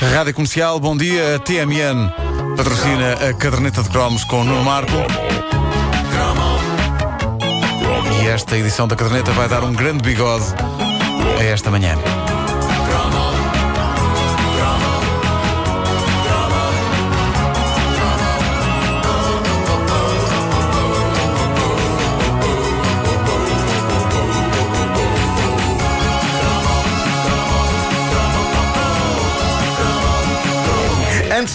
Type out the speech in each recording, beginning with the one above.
Rádio Comercial, bom dia. TMN patrocina a caderneta de cromos com o Nuno Marco. E esta edição da caderneta vai dar um grande bigode a esta manhã.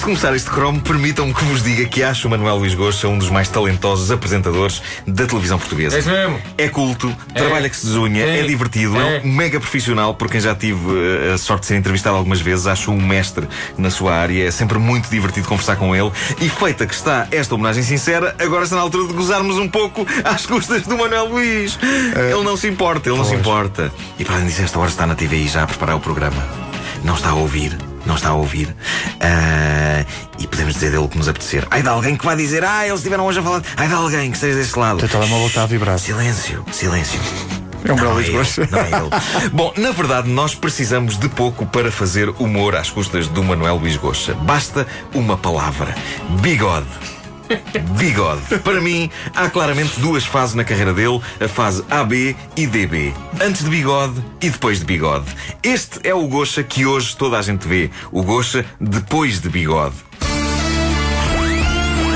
De começar este cromo, permitam-me que vos diga que acho o Manuel Luís Goxa um dos mais talentosos apresentadores da televisão portuguesa. É isso mesmo. É culto, trabalha que se desunha, é, É. divertido, é. É. um mega profissional, por quem já tive eh, a sorte de ser entrevistado algumas vezes, acho um mestre na sua área, é sempre muito divertido conversar com ele. E feita que está esta homenagem sincera, agora está na altura de gozarmos um pouco às custas do Manuel Luís. Ele não se importa, ele não se importa. E para além disso, esta hora está na TVI já a preparar o programa. Não está a ouvir. Não está a ouvir. Ah, e podemos dizer dele o que nos apetecer. Ai de alguém que vai dizer, ah, eles estiveram hoje a falar. Ai de alguém que esteja deste lado. O teu telemóvel está a vibrar. Silêncio, silêncio. É um belo não é é. Bom, na verdade, nós precisamos de pouco para fazer humor às custas do Manuel Luís Goxa. Basta uma palavra: bigode. Bigode. Para mim, há claramente duas fases na carreira dele: a fase AB e DB. Antes de bigode e depois de bigode. Este é o Goxa que hoje toda a gente vê. O Goxa depois de bigode.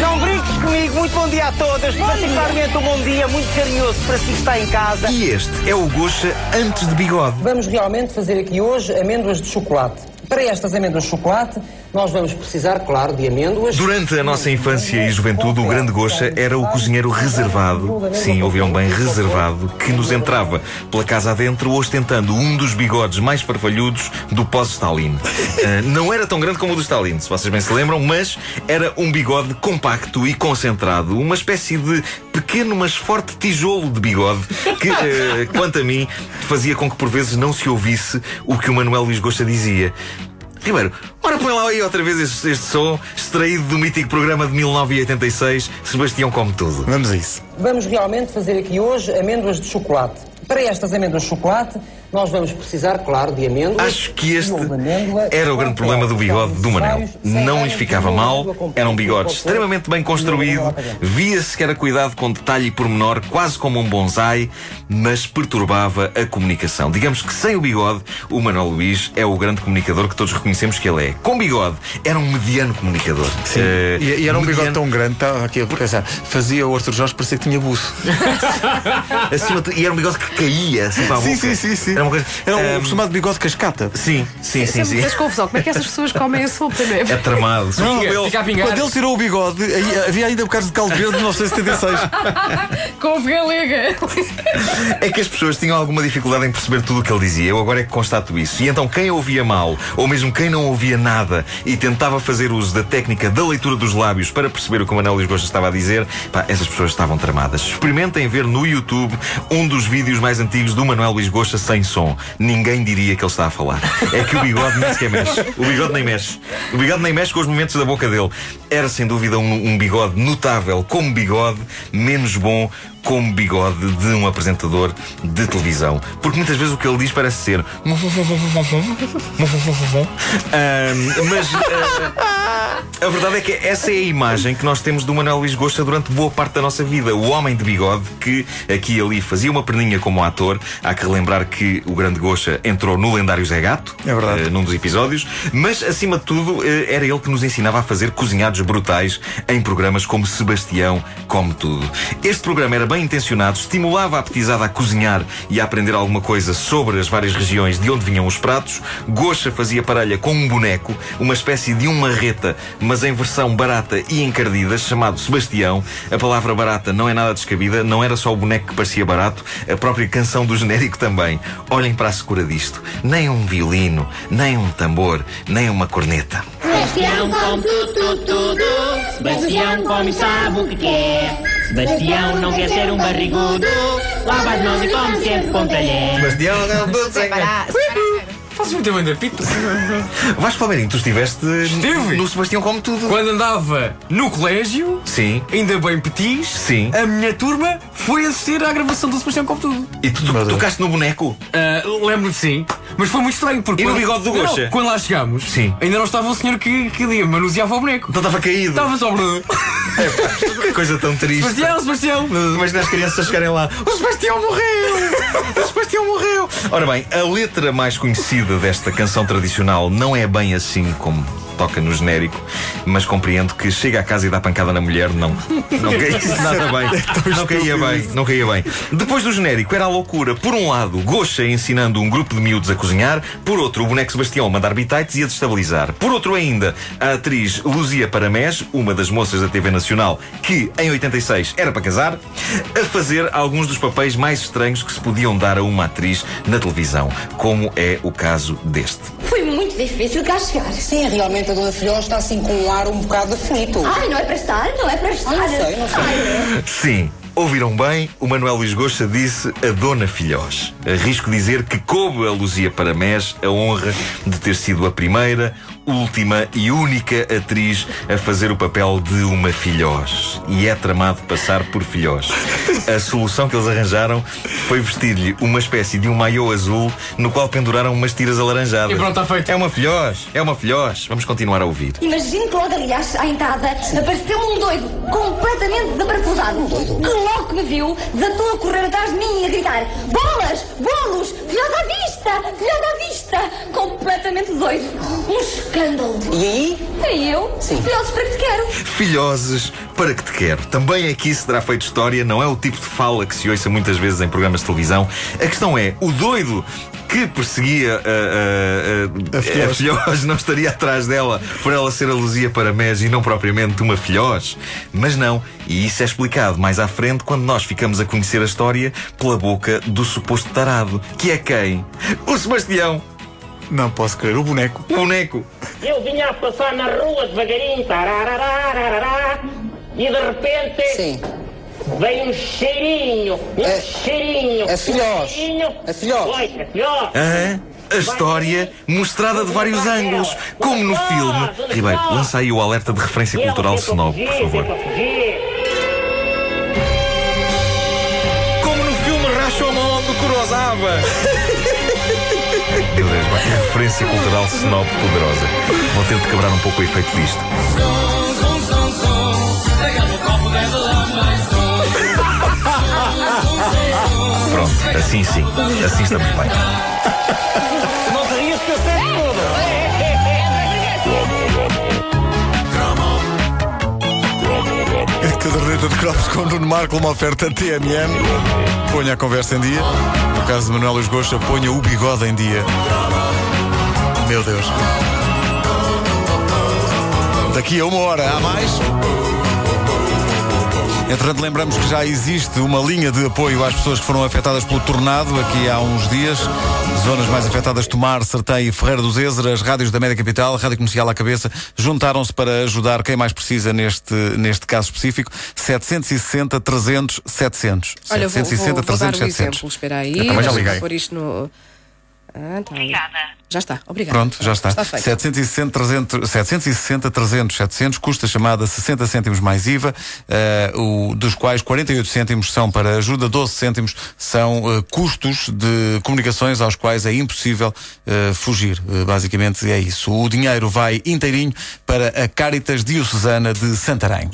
Não brinques comigo, muito bom dia a todas, particularmente um bom dia muito carinhoso para si que está em casa. E este é o Goxa antes de bigode. Vamos realmente fazer aqui hoje amêndoas de chocolate. Para estas amêndoas de chocolate, nós vamos precisar, claro, de amêndoas. Durante a nossa infância e juventude, o grande Goxa era o cozinheiro reservado, sim, ouviram bem, reservado, que nos entrava pela casa adentro ostentando um dos bigodes mais farfalhudos do pós-Stalin. Ah, não era tão grande como o do Stalin, se vocês bem se lembram, mas era um bigode compacto e concentrado, uma espécie de pequeno mas forte tijolo de bigode que, eh, quanto a mim, fazia com que por vezes não se ouvisse o que o Manuel Luís Goxa dizia. Ribeiro, ora põe lá aí outra vez este, este som extraído do mítico programa de 1986, Sebastião Come Tudo. Vamos a isso. Vamos realmente fazer aqui hoje amêndoas de chocolate. Para estas amêndoas de chocolate, nós vamos precisar, claro, de amêndoas. Acho que este era o grande problema do bigode do Manel. Não lhes ficava mal, era um bigode extremamente bem construído, via-se que era cuidado com detalhe e pormenor, quase como um bonsai, mas perturbava a comunicação. Digamos que sem o bigode, o Manuel Luís é o grande comunicador que todos reconhecemos que ele é. Com bigode, era um mediano comunicador. Sim. Eh, E, e era um bigode mediano- tão grande, estava aqui a pensar, fazia o Arthur Jorge parecer que tinha buço. E era um bigode que caía assim para a Sim, boca. sim, sim, sim. Era uma coisa. Era um, Ahm, chamado bigode cascata. Sim, sim, sim, Sempre sim. me fez confusão. Como é que essas pessoas comem a sopa, não é? É tramado. Não, ele- quando ele tirou o bigode, havia ainda bocados de caldo verde de 1976. Com galega. É que as pessoas tinham alguma dificuldade em perceber tudo o que ele dizia. Eu agora é que constato isso. E então quem ouvia mal, ou mesmo quem não ouvia nada e tentava fazer uso da técnica da leitura dos lábios para perceber o que o Manuel Luís Gosta estava a dizer, pá, essas pessoas estavam tramadas. Experimentem ver no YouTube um dos vídeos mais antigos do Manuel Luís Gosta sem som. Ninguém diria que ele está a falar. É que o bigode nem sequer mexe. O bigode nem mexe. O bigode nem mexe com os movimentos da boca dele. Era sem dúvida um, um bigode notável como bigode, menos bom como bigode de um apresentador de televisão. Porque muitas vezes o que ele diz parece ser. Mas ah, a verdade é que essa é a imagem que nós temos do Manuel Luís Gosta durante boa parte da nossa vida. O homem de bigode que aqui e ali fazia uma perninha como ator. Há que relembrar que o grande Gosta entrou no lendário Zé Gato. É verdade. eh, num dos episódios, mas acima de tudo eh, era ele que nos ensinava a fazer cozinhados brutais em programas como Sebastião Come Tudo. Este programa era bem intencionado, estimulava a petizada a cozinhar e a aprender alguma coisa sobre as várias regiões de onde vinham os pratos. Gocha fazia parelha com um boneco, uma espécie de um marreta, mas em versão barata e encardida, chamado Sebastião. A palavra barata não é nada descabida, não era só o boneco que parecia barato, a própria canção do genérico também. Olhem para a secura disto. Nem um violino, nem um tambor, nem uma corneta. Sebastião come tudo, tudo, tudo. Sebastião come e sabe o que quer. Sebastião não quer ser um barrigudo. Lava as mãos e come sempre com talher. Sebastião, Fazes muito bem da pita. Vasco Palmeirinho, tu estiveste Estive. no Sebastião Come Tudo. Quando andava no colégio, Sim. ainda bem petis, Sim. a minha turma foi assistir à gravação do Sebastião Como Tudo. E tu, tu tocaste no boneco? Ah, Lembro-me de sim. Mas foi muito estranho porque. E no quando- bigode do Não, Gocha? Quando lá chegámos, Sim. ainda não estava o senhor que, que manuseava o boneco. Então estava caído. Estava só. Que coisa tão triste. Sebastião, Sebastião! Imagina as crianças chegarem lá. O Sebastião morreu! O Sebastião morreu! Ora bem, a letra mais conhecida desta canção tradicional não é bem assim como toca no genérico, mas compreendo que chega à casa e dá pancada na mulher, não. Não caía nada bem. Não caía bem, não caía bem. Depois do genérico era a loucura. Por um lado, Gocha ensinando um grupo de miúdos a cozinhar, por outro, o boneco Sebastião a mandar bitites e a destabilizar. Por outro ainda, a atriz Luzia Paramés, uma das moças da TV Nacional, que em 86 era para casar, a fazer alguns dos papéis mais estranhos que se podiam dar a uma atriz na televisão, como é o caso deste. Foi muito difícil cá chegar. Sim, realmente a Dona Filhó está assim com um ar um bocado aflito. Ai, não é para estar, não é para estar. não sei, não sei. Ai, Sim, ouviram bem, o Manuel Luís Goxa disse a Dona Filhós. Arrisco dizer que coube a Luzia Paramés a honra de ter sido a primeira, última e única atriz a fazer o papel de uma filhós. E é tramado passar por filhós. A solução que eles arranjaram foi vestir-lhe uma espécie de um maiô azul no qual penduraram umas tiras alaranjadas. E pronto, está feito. É uma filhós, é uma filhós. Vamos continuar a ouvir. Imagino que logo ali à à entrada apareceu um doido, completamente desaparafusado, que logo que me viu, desatou a correr atrás de mim e a gritar Bolas! Bolos! Filhota à vista! Filhota à vista! Completamente doido. Um escândalo. E aí? E eu? Sim. Filhotes para que te quero. Filhoses, para que te quero. Também aqui se terá feito história, não é o tipo de fala que se ouça muitas vezes em programas de televisão. A questão é, o doido que perseguia a, a, a, A filhós. a filhós não estaria atrás dela por ela ser a Luzia Paramés e não propriamente uma filhós. Mas não, e isso é explicado mais à frente quando nós ficamos a conhecer a história pela boca do suposto tarado, que é quem? O Sebastião, Não posso crer. O boneco. o boneco. Eu vinha a passar na rua devagarinho, tarararararará, e de repente Sim. veio um cheirinho, um É- cheirinho. é filhós. Um. É filhós. Oi, é filhós. Aham. A história mostrada de vários ângulos, como no filme. Ribeiro, lança aí o alerta de referência cultural snob, por favor. Como no filme Rashomon do Kurosawa. referência cultural snob poderosa. Vou ter de quebrar um pouco o efeito disto. Pronto, assim sim. Assim estamos bem. Caderneta de Cromos com Nuno Marco, uma oferta TMN. Ponha a conversa em dia. No caso de Manuel Gosta, ponha o bigode em dia. Meu Deus. Daqui a uma hora há mais. Entretanto, lembramos que já existe uma linha de apoio às pessoas que foram afetadas pelo tornado aqui há uns dias. Zonas mais afetadas, Tomar, Sertém e Ferreira dos Êzeras, rádios da Média Capital, Rádio Comercial à Cabeça, juntaram-se para ajudar quem mais precisa neste, neste caso específico. 760 300 700. Olha, vou, vou, 760 vou dar 300 o 700. exemplo. Espera aí. também já liguei. pôr isto no... Ah, tá ali. Já está, obrigada. Pronto, já está. Está feito. 760, 300, 760, 300, 700, custa chamada 60 cêntimos mais IVA, eh, o, dos quais 48 cêntimos são para ajuda, 12 cêntimos são eh, custos de comunicações aos quais é impossível eh, fugir. Basicamente é isso. O dinheiro vai inteirinho para a Caritas Diocesana de Santarém.